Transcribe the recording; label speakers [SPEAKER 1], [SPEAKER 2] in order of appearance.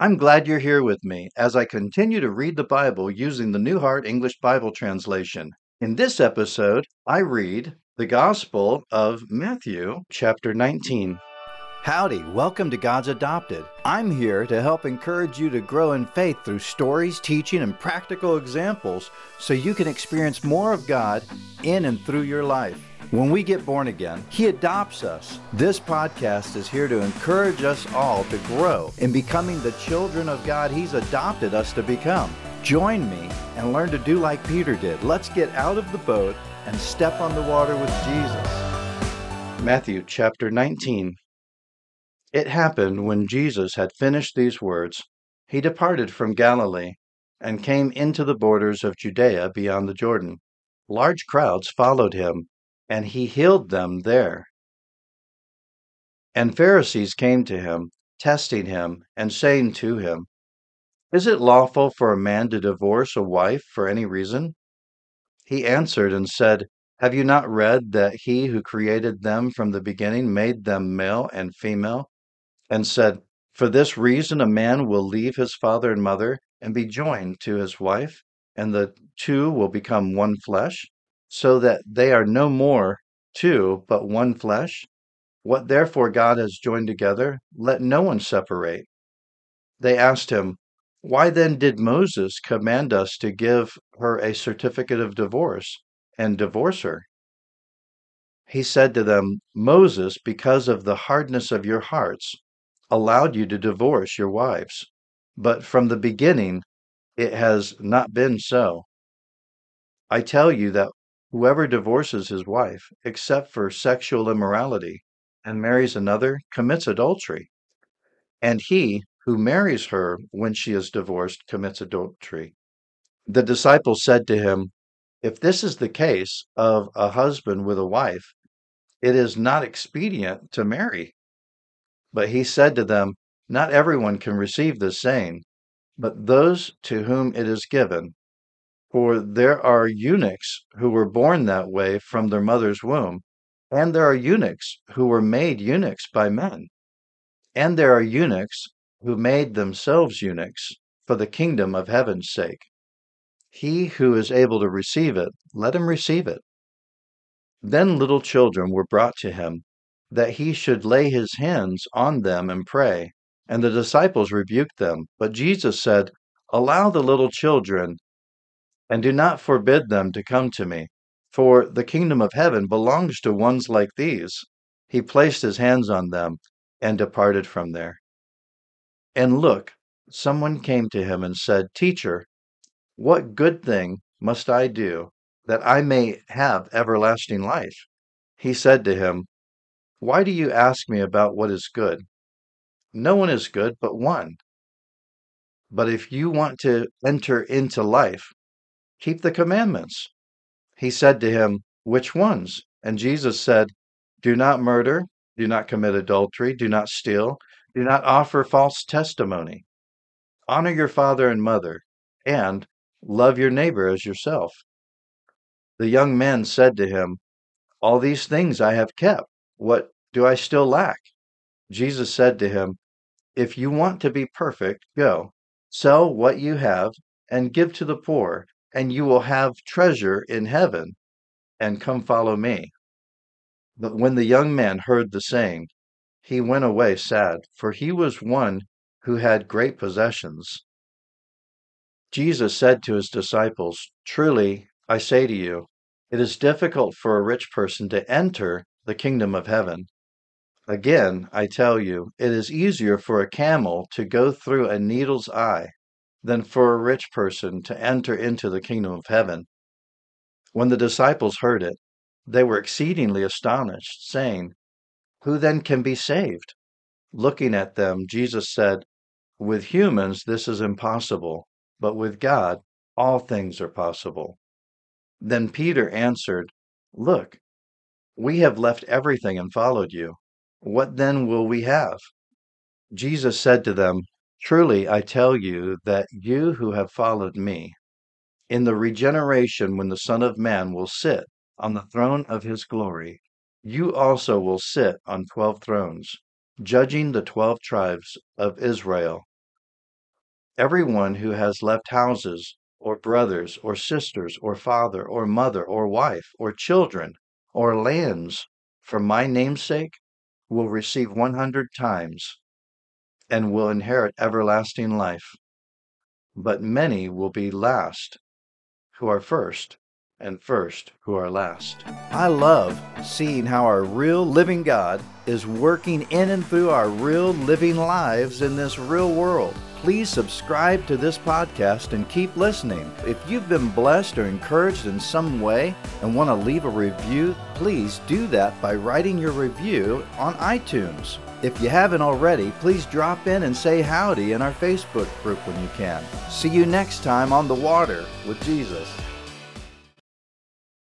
[SPEAKER 1] I'm glad you're here with me as I continue to read the Bible using the New Heart English Bible Translation. In this episode, I read the Gospel of Matthew, chapter 19. Howdy, welcome to God's Adopted. I'm here to help encourage you to grow in faith through stories, teaching, and practical examples so you can experience more of God in and through your life. When we get born again, He adopts us. This podcast is here to encourage us all to grow in becoming the children of God He's adopted us to become. Join me and learn to do like Peter did. Let's get out of the boat and step on the water with Jesus. Matthew chapter 19. It happened when Jesus had finished these words, he departed from Galilee and came into the borders of Judea beyond the Jordan. Large crowds followed him and he healed them there. And Pharisees came to him, testing him, and saying to him, Is it lawful for a man to divorce a wife for any reason? He answered and said, Have you not read that he who created them from the beginning made them male and female? And said, For this reason a man will leave his father and mother and be joined to his wife, and the two will become one flesh? So that they are no more two, but one flesh? What therefore God has joined together, let no one separate. They asked him, Why then did Moses command us to give her a certificate of divorce and divorce her? He said to them, Moses, because of the hardness of your hearts, allowed you to divorce your wives. But from the beginning, it has not been so. I tell you that Whoever divorces his wife, except for sexual immorality, and marries another, commits adultery. And he who marries her when she is divorced commits adultery. The disciples said to him, If this is the case of a husband with a wife, it is not expedient to marry. But he said to them, Not everyone can receive this saying, but those to whom it is given. For there are eunuchs who were born that way from their mother's womb, and there are eunuchs who were made eunuchs by men, and there are eunuchs who made themselves eunuchs for the kingdom of heaven's sake. He who is able to receive it, let him receive it. Then little children were brought to him, that he should lay his hands on them and pray. And the disciples rebuked them. But Jesus said, Allow the little children and do not forbid them to come to me, for the kingdom of heaven belongs to ones like these. He placed his hands on them and departed from there. And look, someone came to him and said, Teacher, what good thing must I do that I may have everlasting life? He said to him, Why do you ask me about what is good? No one is good but one. But if you want to enter into life, keep the commandments. He said to him, Which ones? And Jesus said, Do not murder, do not commit adultery, do not steal, do not offer false testimony. Honor your father and mother, and love your neighbor as yourself. The young man said to him, All these things I have kept. What do I still lack? Jesus said to him, If you want to be perfect, go, sell what you have, and give to the poor, and you will have treasure in heaven, and come follow me. But when the young man heard the saying, he went away sad, for he was one who had great possessions. Jesus said to his disciples, Truly, I say to you, it is difficult for a rich person to enter the kingdom of heaven. Again, I tell you, it is easier for a camel to go through a needle's eye than for a rich person to enter into the kingdom of heaven. When the disciples heard it, they were exceedingly astonished, saying, Who then can be saved? Looking at them, Jesus said, With humans this is impossible, but with God all things are possible. Then Peter answered, Look, we have left everything and followed you. What then will we have? Jesus said to them, Truly I tell you that you who have followed me, in the regeneration when the Son of Man will sit on the throne of his glory, you also will sit on twelve thrones, judging the twelve tribes of Israel. Everyone who has left houses, or brothers, or sisters, or father, or mother, or wife, or children, or lands for my name's sake will receive 100 times and will inherit everlasting life. But many will be last who are first, and first who are last. I love seeing how our real living God is working in and through our real living lives in this real world. Please subscribe to this podcast and keep listening. If you've been blessed or encouraged in some way and want to leave a review, please do that by writing your review on iTunes. If you haven't already, please drop in and say howdy in our Facebook group when you can. See you next time on the water with Jesus.